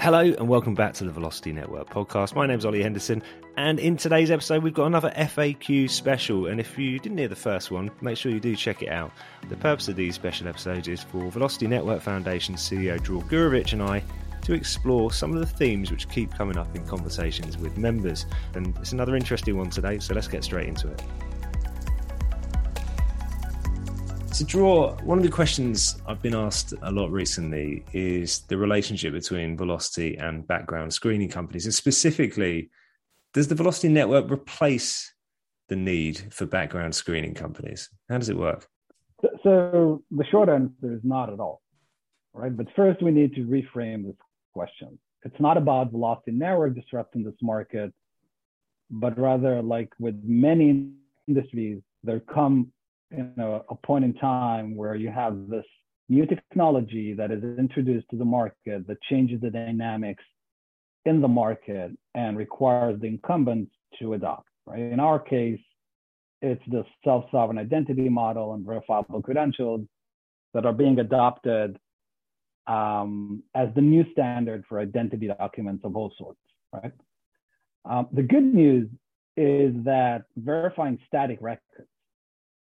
Hello and welcome back to the Velocity Network podcast. My name's Ollie Henderson, and in today's episode, we've got another FAQ special. And if you didn't hear the first one, make sure you do check it out. The purpose of these special episodes is for Velocity Network Foundation CEO Dror Gurevich and I to explore some of the themes which keep coming up in conversations with members. And it's another interesting one today, so let's get straight into it. To Dror, one of the questions I've been asked a lot recently is the relationship between Velocity and background screening companies. And specifically, does the Velocity network replace the need for background screening companies? How does it work? So, the short answer is not at all. Right. But first, we need to reframe this question. It's not about Velocity Network disrupting this market, but rather, like with many industries, there come you know, a point in time where you have this new technology that is introduced to the market that changes the dynamics in the market and requires the incumbents to adopt. Right. In our case, it's the self-sovereign identity model and verifiable credentials that are being adopted um, as the new standard for identity documents of all sorts. Right. Um, the good news is that verifying static records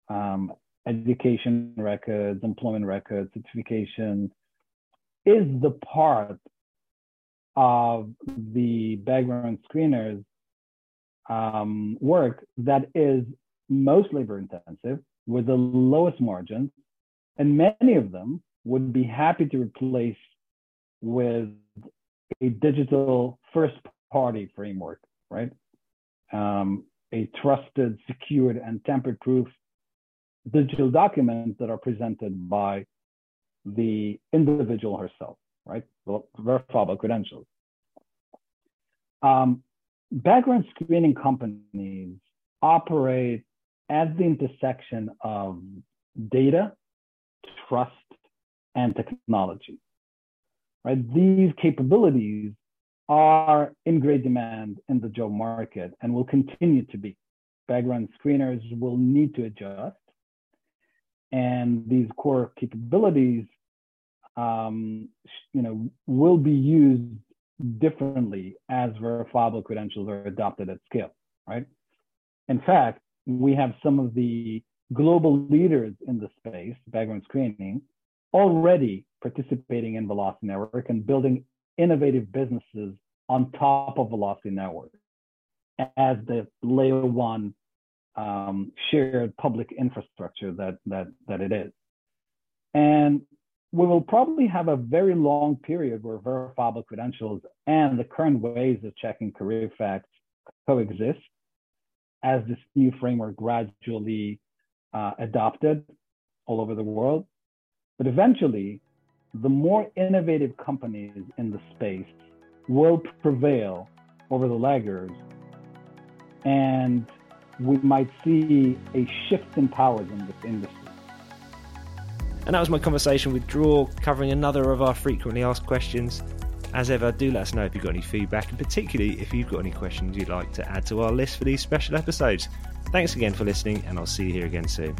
um, education records, employment records, certification is the part of the background screeners um, work that is most labor intensive with the lowest margins. And many of them would be happy to replace with a digital first party framework, right? Um, a trusted, secured, and tamper proof digital documents that are presented by the individual herself, right? Verifiable credentials. Um, background screening companies operate at the intersection of data, trust, and technology. Right? These capabilities are in great demand in the job market and will continue to be. Background screeners will need to adjust and these core capabilities um, you know will be used differently as verifiable credentials are adopted at scale right? In fact we have some of the global leaders in the space background screening already participating in velocity network and building innovative businesses on top of velocity network as the layer one um, shared public infrastructure that, that, that it is. And we will probably have a very long period where verifiable credentials and the current ways of checking career facts coexist as this new framework gradually uh, adopted all over the world. But eventually, the more innovative companies in the space will prevail over the laggards. And we might see a shift in powers in this industry. And that was my conversation with Dror, covering another of our frequently asked questions. As ever, do let us know if you've got any feedback, and particularly if you've got any questions you'd like to add to our list for these special episodes. Thanks again for listening, and I'll see you here again soon.